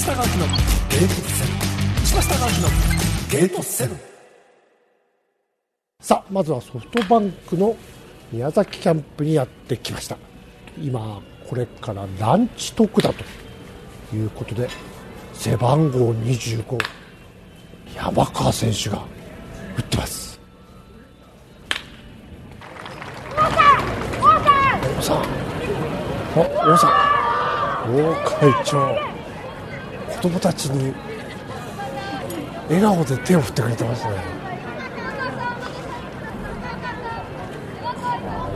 下直樹のゲートセブン石橋貴明のゲートセブンさあまずはソフトバンクの宮崎キャンプにやってきました。今これからランチ特だと。いうことで背番号25山川選手が打ってます。王さんあ王さん。王会長子供たちに笑顔で手を振ってくれてますね。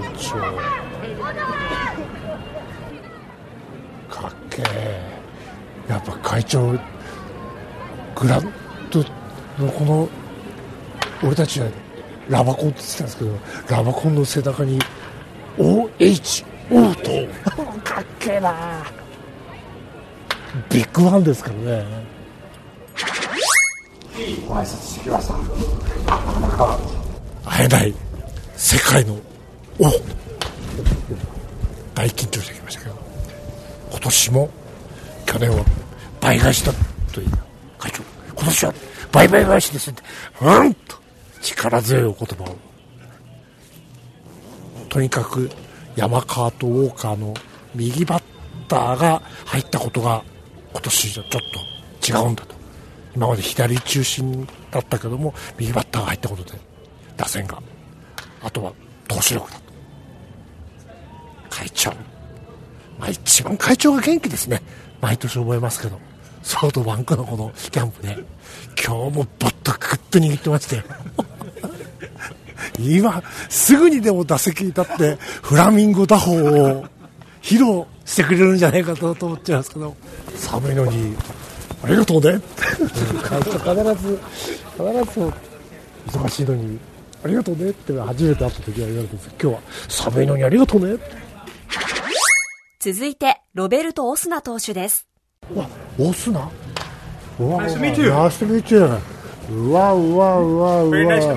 会長かっけえやっぱ会長グラウンドのこの俺たちはラバコンって言ってたんですけどラバコンの背中に OHO と。かっけえなビッグワンですからね。ご挨拶してきましたなかなか会えない世界の王。大緊張してきましたけど今年も去年は倍返しだという。会長今年は倍々返しですって。うんと。力強いお言葉を。とにかく山川とウォーカーの右バッターが入ったことが今年じゃちょっと違うんだと。今まで左中心だったけども右バッターが入ったことで打線があとは投手力だと。会長。まあ一番会長が元気ですね。毎年覚えますけど。ソフトバンクのこのキャンプで今日もバットグッと握ってまして。今すぐにでも打席に立ってフラミンゴ打法を披露してくれるんじゃないかと思っちゃいますけど。寒いのにありがとうね。必ず必ず忙しいのにありがとうね。って初めて会った時は言われてるんです。今日は寒いのにありがとうね。続いてロベルト・オスナ投手です。わオスナ？うわ Nice to meet you. Nice to meet you. うわうわうわうわ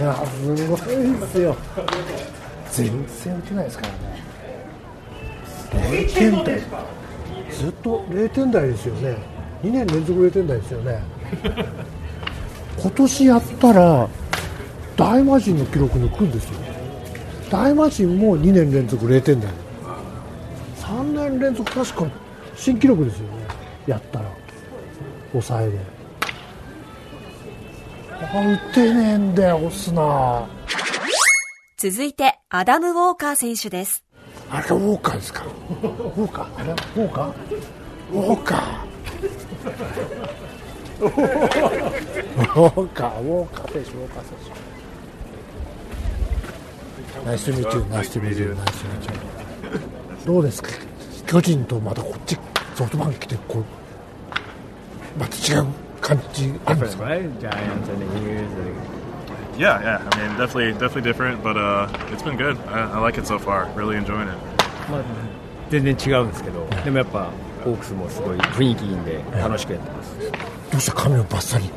いやすごいですよ。全然打てないですからね。0点台。ずっと0点台ですよね。2年連続0点台ですよね。今年やったら大魔神の記録抜くんですよ。大魔神も2年連続0点台。3年連続確か新記録ですよね。やったら。抑えで。あ打てねえんだよ押すな続いてアダム・ウォーカー選手です。あれがウォーカーですか？ウォーカー？あれはウォーカー？ウォーカー。ウォーカーウォーカーウォーカー選手ウォーカー選手。ナイスミチューナイスミチューナイスミチュー。どうですか？巨人とまたこっちソフトバンク来てこうまた違う？感じあるんですか right? Giants and the Eagles. Yeah, yeah. I mean, definitely, definitely different, but uh, it's been good. I, I like it so far. Really enjoying it. まあ、全然違うんですけど、でもやっぱホークスもすごい雰囲気いいんで楽しくやってます。どうして髪をバッサリ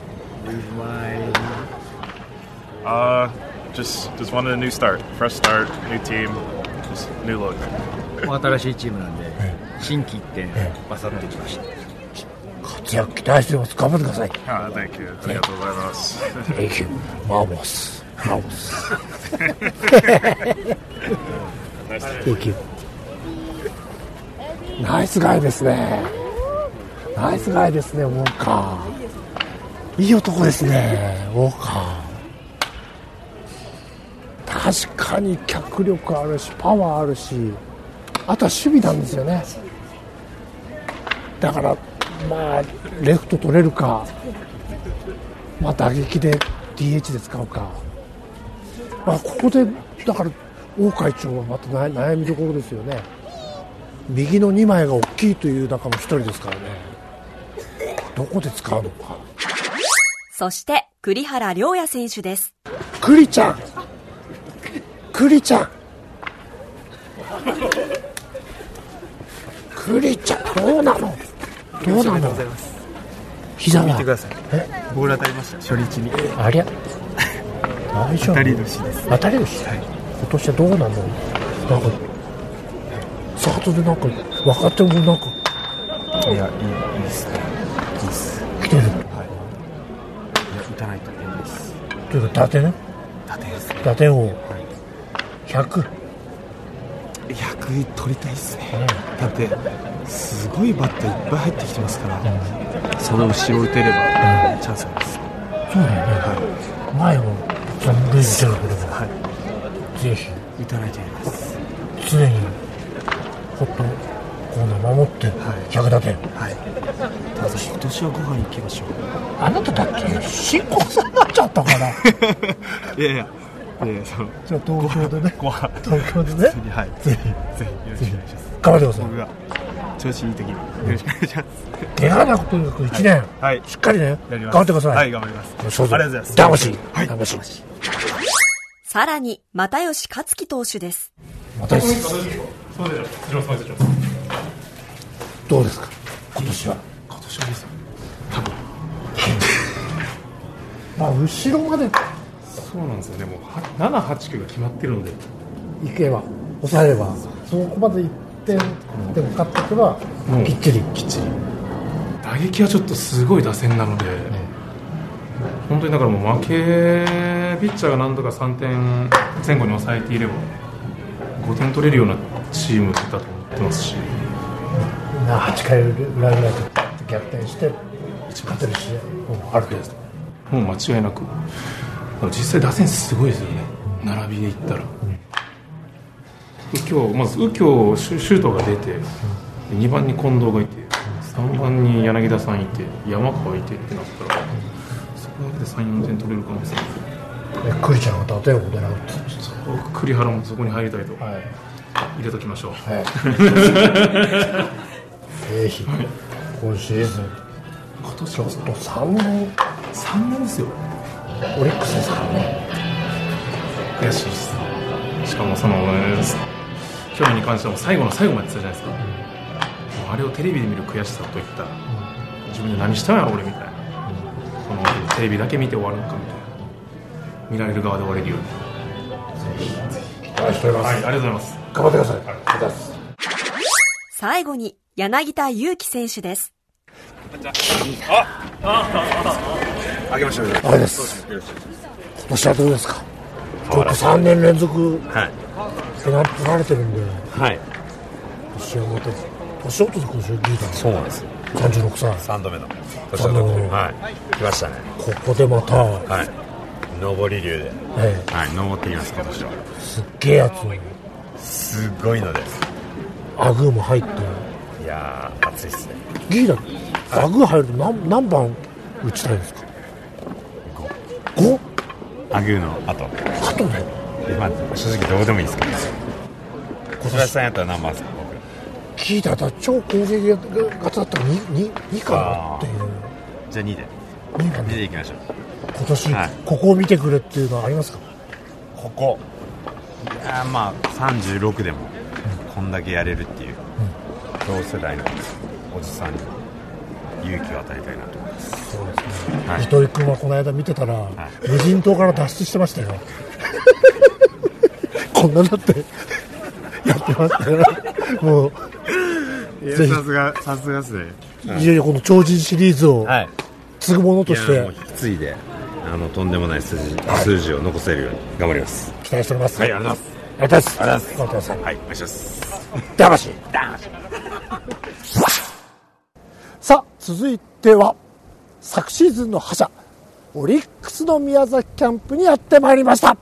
Uh, just, just wanted a new start, fresh start, new team, just new look. 新しいチームなんで、新規一点バサッときました。活躍期待してます。頑張ってください。Ah, thank you. ありがとうございます。Thank you マーモス。マーモス。Thank you ナイスガイですね。ナイスガイですねウォーカー。いい男ですねウォーカー。確かに脚力あるしパワーあるしあとは守備なんですよね。だからまあレフト取れるかまあ、打撃で DH で使うか、まあ、ここでだから王会長はまた悩悩みどころですよね。右の2枚が大きいという中の1人ですからね。どこで使うのか。そして栗原良也選手です。クリちゃん。クリちゃん。クリちゃんどうなの？どうなの膝は見てくださいボール当たりました？初日に。ありゃ。大丈夫当たり年です。当たり年、今年はどうなのなんかサートでなんか若手もなんかいやいいいいですね。いいです。来てる。い。や打たないと変です。というか打点打点です。打点王。100 100取りたいですね。だってすごいバッターいっぱい入ってきてますから、その後ろ打てれば、チャンスあります。そうだよね、前をその塁出るければ、ぜひ。打たないとやります。常にホットコーナー守って100打点、はい。ただ今年はご飯行きましょう。あなただって新婚さんになっちゃったから。いやいや。いやいやそのじゃあ東京でね。東京でね。はい。ぜひぜひよろしくお願いします。頑張ってください。僕が調子いい時に。よろしくお願いします。怪我なくとにかく1年、はい。しっかりね頑張ってください、はい頑張ります。そうそう。ありがとうございます。魂。はい。魂。さらに、又吉克樹投手です。またですどうですか？今年は。今年は。ですよまあ後ろまで。そうなんですよね、もう7、8、9が決まってるので、行けば抑えれば。そこまで1点でも勝っていけばきっちりきっちり。打撃はちょっとすごい打線なので、本当にだからもう負け、ピッチャーが何とか3点前後に抑えていれば、5点取れるようなチームだと思ってますし、な8回裏ぐらいで逆転して勝てるある程度もう間違いなく、実際打線すごいですよね、並びでいったら。右京まず右京シュシュートが出て、2番に近藤がいて、3番に柳田さんいて、山川いてってなったら、そこだけで3、4点取れる可能性。がでクリちゃんが打点を狙うって栗原もそこに入りたいとたはい。入れときましょう。はいぜひ今シーズン今年ちょっと3年3年ですよ。オリックスですからね。悔しいです。しかもその去年に関してはもう最後の最後までやってたじゃないですか、もうあれをテレビで見る悔しさといった。ら、自分で何したんやろ俺みたいな、このテレビだけ見て終わるのかみたいな。見られる側で終われるように。応援しております、はいありがとうございます。頑張ってください、ありがとうございます。最後に、柳田悠岐選手です。あれです今年はどうですかちょっと3年連続はい。ペナント取られてるんではい。年をまた年男で今週リーダーそうなんです。36歳3度目の年三度目のはい。来ましたね。ここでまた、はい。上り流で。えはい。登ってきます、今年は。えすっげえやつすごいのです。アグーも入っていやー、暑いっすね。リーダーアグー入ると何何番打ちたいんですか？5? アグーの後。あとねまあ、正直どうでもいいですけど。小林さんやったら何番ですか、聞いたら超攻撃型だったら 2, 2, 2かな？っていう僕。じゃあ2で。2番2ででいきましょう。今年、はいここを見てくれっていうのはありますか？ここ。いやー、まあ、36でも、こんだけやれるっていう、同世代のおじさんに勇気を与えたいなと思います。そうですね、はい糸井君はこの間見てたら、無人島から脱出してましたよこんなだってやってましたよもう。ぜひ。さすが、さすがですね。いよいよこの超人シリーズをはい。継ぐものとして。いやもう引き継いで。あのとんでもない数字,、数字を残せるように頑張ります。期待しております。はいありがとうございます。ありがとうございます。ありがとう頑張ってください。はいお願いします。魂さあ続いては昨シーズンの覇者オリックスの宮崎キャンプにやってまいりました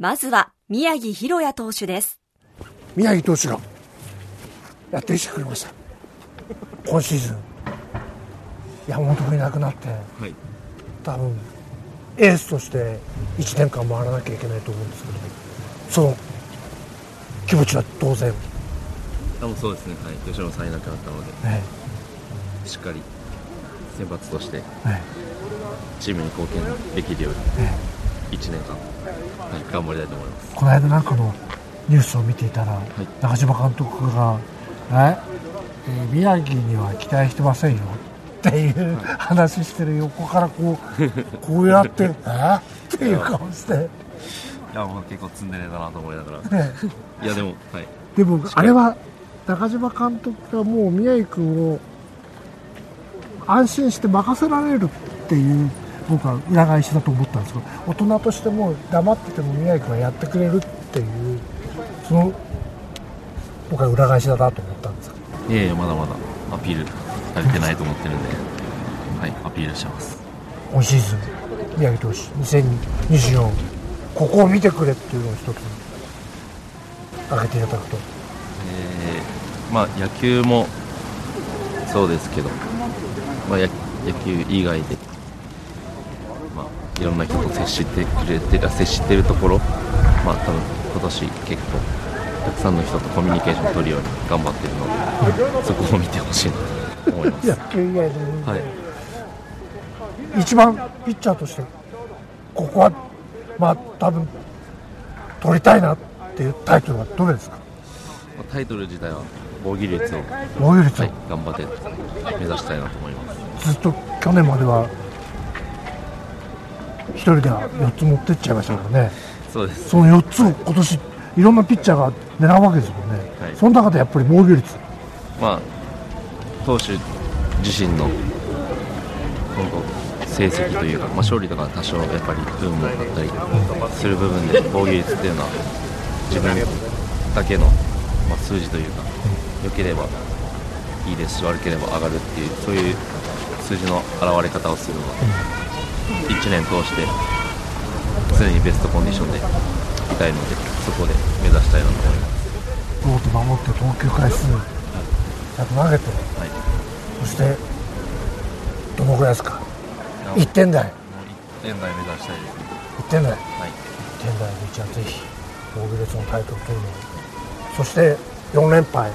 まずは、宮城博也投手です。宮城投手がやってきてくれました。今シーズン。山本君いなくなって、はい。多分エースとして1年間回らなきゃいけないと思うんですけどその気持ちは当然、あもうそうですね、はい、吉野さんいなくなったので、ね、しっかり先発としてはいチームに貢献できるようにえ1年間、はい、頑張りたいと思います。この間なんかのニュースを見ていたら、中島監督が、え？えー宮城には期待してませんよ。っていう話してる横からこう こうやってえ？っていう顔して、いや。もう結構ツンデレだなと思いながら、ね。いやでもはい。でもあれは中島監督がもう宮城君を安心して任せられるっていう僕は裏返しだと思ったんですけど大人としても黙ってても宮城君はやってくれるっていうその僕は裏返しだなと思ったんですけいやいやまだまだアピール足りてないと思ってるんで、はい、アピールしてます。ど今シーズン宮城投手2024ここを見てくれっていうのを一つ挙げていただくと。えーまあ野球もそうですけど、まあ、や野球以外で、まあ、いろんな人と接してくれて接してるところ、まあ、多分今年結構たくさんの人とコミュニケーション取るように頑張ってるのでそこを見てほしいなと思います。野球以外でもはい一番ピッチャーとしてここはまあ多分取りたいなっていうタイトルはどれですか？まあタイトル自体は防御率を防御率をはい、頑張って目指したいなと思います。ずっと去年までは一人では4つ持ってっちゃいましたからね。そうです。その4つを今年いろんなピッチャーが狙うわけですもんね、はい。その中でやっぱり防御率。まあ、投手自身の成績というか、まあ、勝利とか多少やっぱり運もあったりする部分で防御率っていうのは自分だけの、まあ、数字というか良ければいいですし悪ければ上がるっていうそういう数字の現れ方をするのは1年通して常にベストコンディションでいたいのでそこで目指したいなと思います。ローテ守って投球回数100投げて、そしてどのぐらいですか？1点台。1点台目指したいです。1点台、はい。1点台でじゃあぜひ防御率のタイトル取るのを。そして4連敗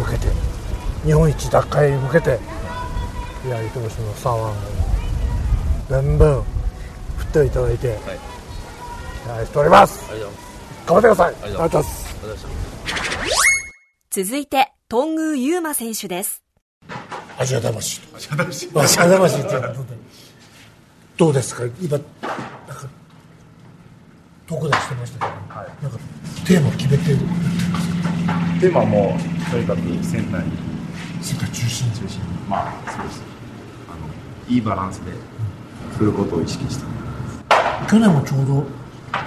受けて日本一奪回に向けて宮城投手の左腕を全部振っていただいて、期待しております。頑張ってください。ありがとうございます。続いて、頓宮優馬選手です。アジア魂。アジア魂。アジア魂どうですか？今なんか特打してましたけど、なんかテーマ決めてる？テーマはもうとにかくセンターにセンター中心。中心にまあそうです。あのいいバランスで振ることを意識して。去年もちょうど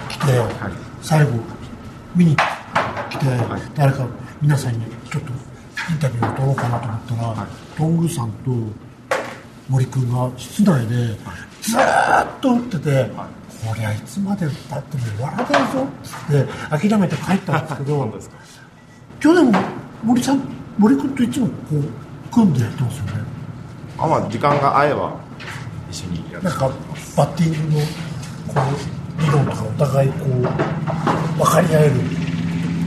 来て、最後見に来て、誰か皆さんにちょっとインタビューを取ろうかなと思ったら、トングさんと森君が室内でずーっと打ってて、こりゃいつまでたっても終わらないぞって諦めて帰ったんですけど 去年も森さん森君といつもこう組んでやってますよね。あまあ時間が合えばなんかバッティングのこう理論とかお互いこう分かり合える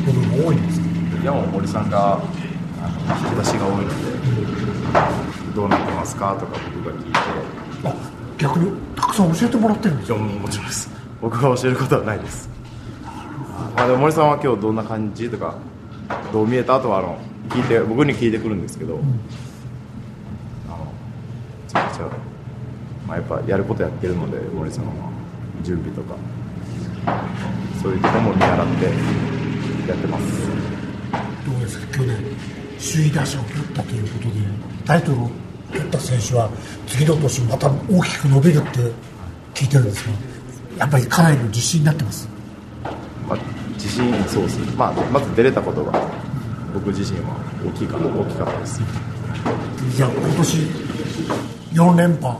部分が多いんですけいやもう森さんがあの引き出しが多いのでどうなってますかとか僕が聞いて。ど逆にたくさん教えてもらってるんですよもちろんです。僕が教えることはないです。まあでも森さんは今日どんな感じとかどう見えた？とはあの聞いて僕に聞いてくるんですけど、あのめちゃくちゃ、まあ、やっぱやることやってるので森さんは。準備とか。そういうところも見習ってやってます。どうですか？去年首位打者を取ったということでタイトルを取った選手は次の年また大きく伸びるって聞いてるんですがやっぱりかなりの自信になってます。まあ、自信そうですね、まあ、まず出れたことが僕自身は大きいかな大きかったです。じゃあ今年4連覇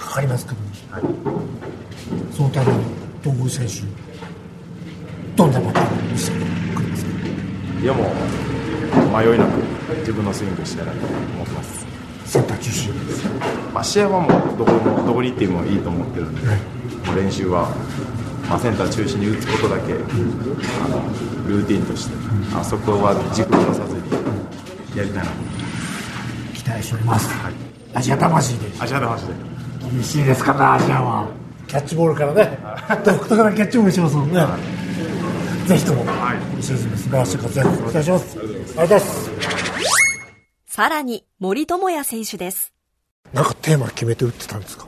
かかりますけど、そのために東郷選手どんなバッティングを見せてくれますか？いやもう迷いなく自分のスイングしたいなと思ってます。センター中心まあ、試合はもうどこもどこに行ってもいいと思ってるんで、もう練習は、まあ、センター中心に打つことだけ、あのルーティンとして、あそこは軸を出さずにやりたいなと。期待しております、アジア魂で。アジア魂で厳しいですからねアジアはキャッチボールからね。独特なキャッチボールしますもんね。ぜひとも今シーズンの素晴らしい活躍期待します。ありがとうございます。さらに森友哉選手です。なんかテーマ決めて打ってたんですか？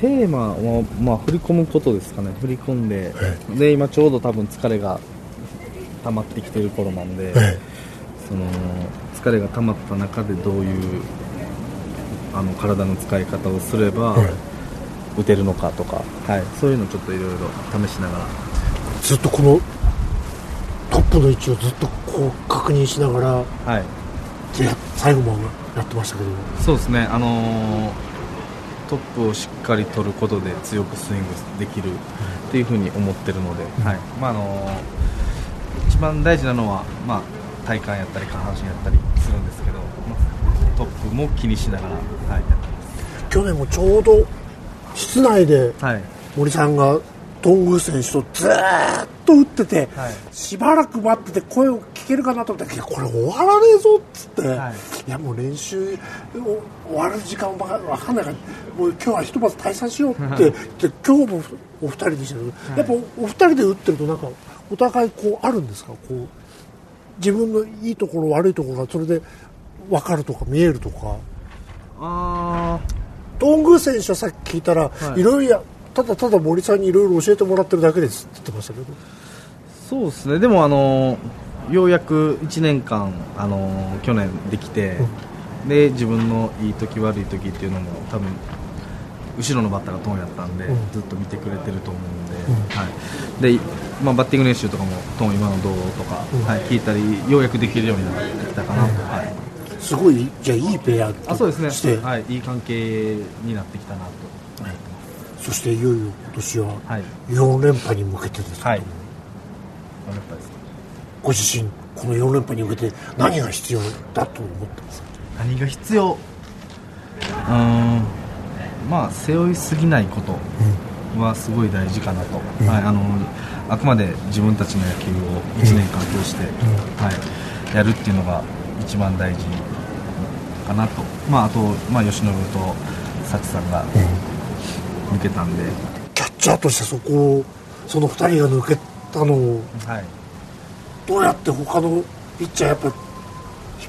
テーマは、まあ、振り込むことですかね、振り込んで、で今ちょうど多分疲れが溜まってきてる頃なんで、え。その疲れが溜まった中でどういうあの体の使い方をすれば、打てるのかとか、はい、そういうのちょっといろいろ試しながら、ずっとこのトップの位置をずっとこう確認しながら、はい、で最後もやってましたけど。そうですね、あのートップをしっかり取ることで強くスイングできるっていうふうに思ってるので、はい。まああのー一番大事なのは、まあ、体幹やったり下半身やったりするんですけど、まあトップも気にしながら、はい。去年もちょうど室内ではい。森さんがトングー選手とずーっと打ってて、はい。しばらく待ってて声を聞けるかなと思ったらいやこれ終わらねえぞっつって、い、やもう練習お終わる時間わかわかんない。からもう今日はひとまず退散しようって。言って今日もお二人でしたけど、やっぱお二人で打ってるとなんかお互いこうあるんですか？こう自分のいいところ悪いところがそれで分かるとか見えるとか。あトングー選手はさっき聞いたら、はい。い、ろいろただただ森さんにいろいろ教えてもらってるだけですって言ってましたけど。そうですね、でも、あのーようやく1年間、あのー去年できて、で自分のいい時悪い時っていうのも多分後ろのバッターがトンやったんで、うん。ずっと見てくれてると思うんで,、はい。でまあ、バッティング練習とかもトン今のどうとか、うん。はい、聞いたりようやくできるようになってきたかなと、はい、すごいじゃあいいペアあそうですね。して、はい、いい関係になってきたなと、そしていよいよ今年ははい、4連覇に向けてですはい、ご自身この4連覇に向けて何が必要だと思ってますか？何が必要？うーん。まあ背負いすぎないことはすごい大事かなと、はい、あのあくまで自分たちの野球を1年間通して、はい、やるっていうのが一番大事かなと、まあ、あと、まあ、吉信と幸さんが抜けたんで、キャッチャーとしてそこをその2人が抜けたのをはい、どうやって他のピッチャーやっぱ引っ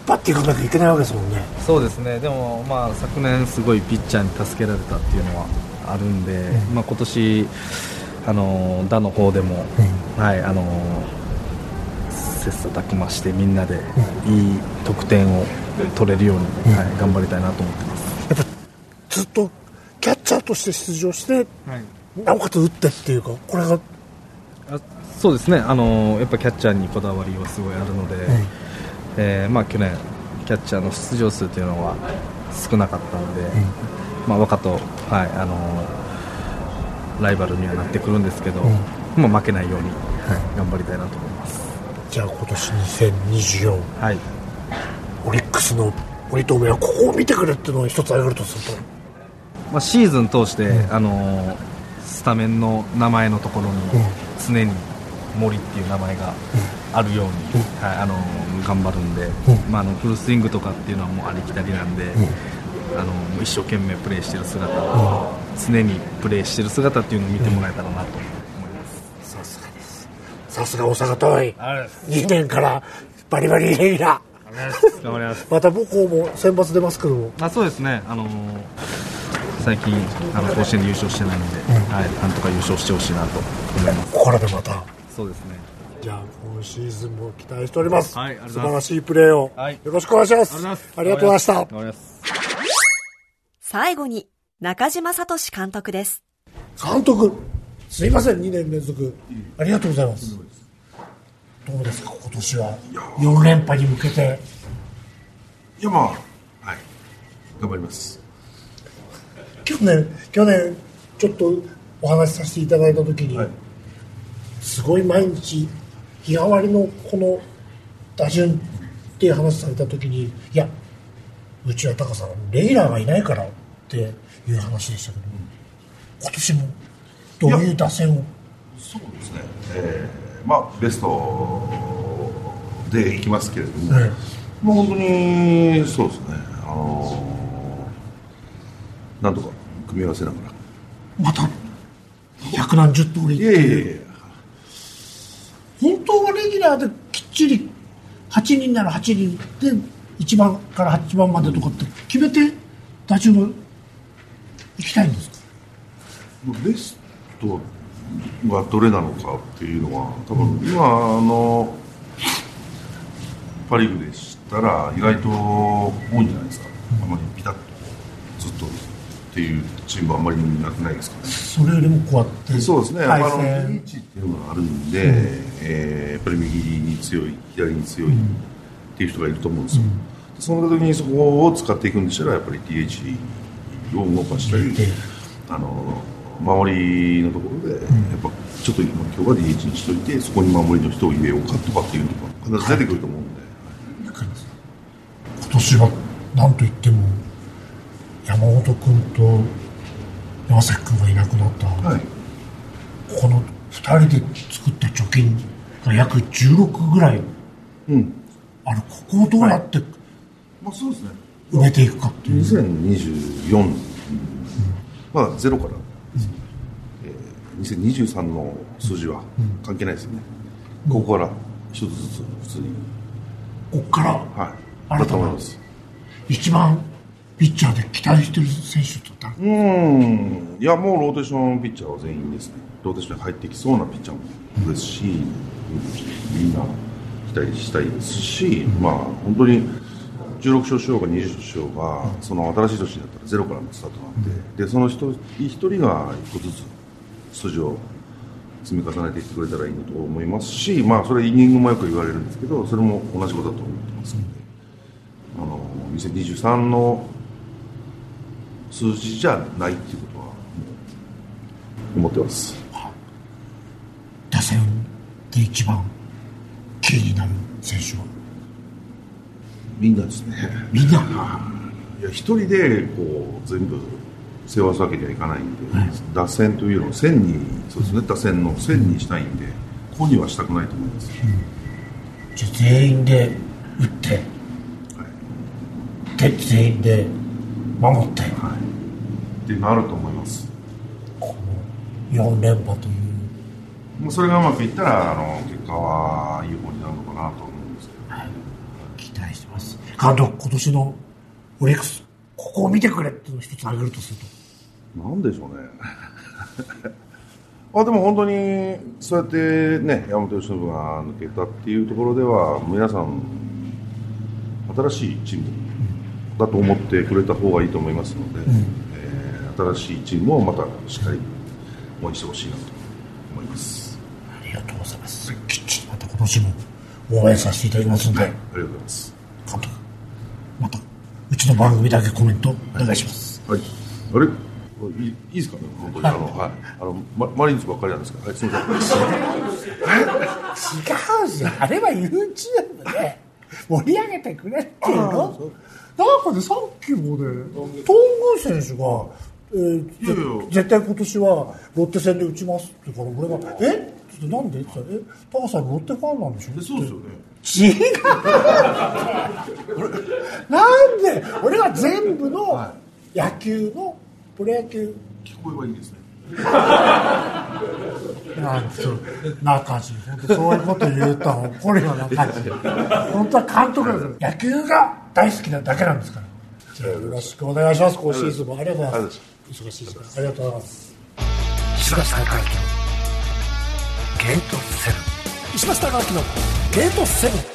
張っていかなきゃいけないわけですもんね。そうですね、でも、まあ、昨年、すごいピッチャーに助けられたっていうのはあるんで、まあ今年あの打の方でも、はいあの切磋琢磨して、みんなでいい得点を取れるように、はい、頑張りたいなと思ってます。ずっとキャッチャーとして出場して、なおかつ打ってっていうかこれが。あそうですね、あのやっぱキャッチャーにこだわりはすごいあるので、えーまあ、去年、キャッチャーの出場数というのは少なかったので、まあ、若と、はいあのライバルにはなってくるんですけど、まあ、負けないように、はい、頑張りたいなと思います。じゃあ今年2024、はい、スの森友はここを見てくれっていうのを一つ挙げるとすると。まあ、シーズン通して、あのスタメンの名前のところに常に森っていう名前があるように、はいあの頑張るんで、まあ、あのフルスイングとかっていうのはもうありきたりなんで、あの一生懸命プレーしてる姿、常にプレーしてる姿っていうのを見てもらえたらなと思います。さすがです。さすが大阪桐蔭。2年からバリバリレギュラー頑張りますまた母校も選抜出ますけども。あそうですね、あの最近あの甲子園で優勝してないので、はい、なんとか優勝してほしいなと思います。ここからでまた。そうですね。じゃあ今シーズンも期待しております、はいありがとうご素ざいます。晴らしいプレーを、はい。よろしくお願いします。ありがとうございました。最後に中島聡監督です。監督すいません。2年連続。ありがとうございますどうですか今年は？4連覇に向けて。いやまあはい。頑張ります。去年去年ちょっとお話しさせていただいた時に、すごい毎日日替わりのこの打順っていう話された時にいやうちはタカさんレギュラーがいないからっていう話でしたけど、今年もどういう打線を？そうですね、えーまあベストでいきますけれども、えまあ本当にそうですね。あのなんとか組み合わせながら。また百何十通り。いやいやいいう本当はレギュラーできっちり8人なら8人で1番から8番までとかって決めて打順を行きたいんですか？ベストはどれなのかっていうのは多分今あのパ・リーグでしたら意外と多いんじゃないですか、あまりピタッとずっとっていうチームはあんまりなくないですかね。それよりもこうやってそうですね、あの対戦 DH っていうのがあるんで、えーやっぱり右に強い、左に強いっていう人がいると思うんですよ、その時にそこを使っていくんでしたら、やっぱり DH を動かしたり、あの守りのところで、やっぱちょっと今今日は DH にしといて、そこに守りの人を入れようかとかっていうのが必ず出てくると思うんで。今年は何といっても山本君と山崎君がいなくなった、この2人で作った貯金が約16ぐらい、あるここをどうやってまあそうですね。埋めていくかっていう、2024、まあゼロからえー2023の数字は関係ないですよね、ここから一つずつ普通に、ここから？はい、だと新たな？思います。一番ピッチャーで期待してる選手って誰うん、いや、もうローテーションピッチャーは全員ですね、ローテーションに入ってきそうなピッチャーもですし、みんな期待したいですし、まあ、本当に16勝しようが20勝しようが、その新しい年だったらゼロからのスタートなんで、でその一人一人が一個ずつ数字を積み重ねていってくれたらいいなと思いますし、まあ、それイニングもよく言われるんですけど、それも同じことだと思ってますので、あの2023の数字じゃないっていうことは思ってます。打線で一番キーになる選手は？みんなですね。みんな。いや一人でこう全部背負わすわけにはいかないんで、打線というのを線にそうですね打線の線にしたいんで、ここにはしたくないと思います。じゃあ全員で打って、で全員で守って、っていうのあると思います。4連覇というもうそれがうまくいったらあの結果はいい方になるのかなと待してます監督今年のオリックスここを見てくれっていうのを一つ挙げるとするとなんでしょうね。あでも本当にそうやってね山本由伸が抜けたっていうところでは皆さん新しいチームだと思ってくれた方がいいと思いますので、えー新しいチームをまたしっかり応援してほしいなと思います。ありがとうございますまた今年も応援させていただきますんで、ありがとうございます。うちの番組だけコメントお願いします。はい。あれ？いいですか？ね本当にあの、はい。あの、ま、マリーンズばっかりなんですかはい、すみません。違うしあれは YouTube で盛り上げてくれっていうの。なんかねさっきもね東宮選手が、えーぜ絶対今年はロッテ戦で打ちますって言うから俺が「え？っ?」ってなんで?」って言ったら「え？タカさんロッテファンなんでしょ?」そうですよね違う。なんで俺は全部の野球のプロ野球。聞こえはいいですね。なんつう中地本当そういうこと言うと怒るよ中地本当は監督野球が大好きなだけなんですから。じゃあよろしくお願いします。今シーズンもありがとうございます。忙しい時間ありがとうございます。石橋貴明のゲートセブン石橋貴明のゲートセブン。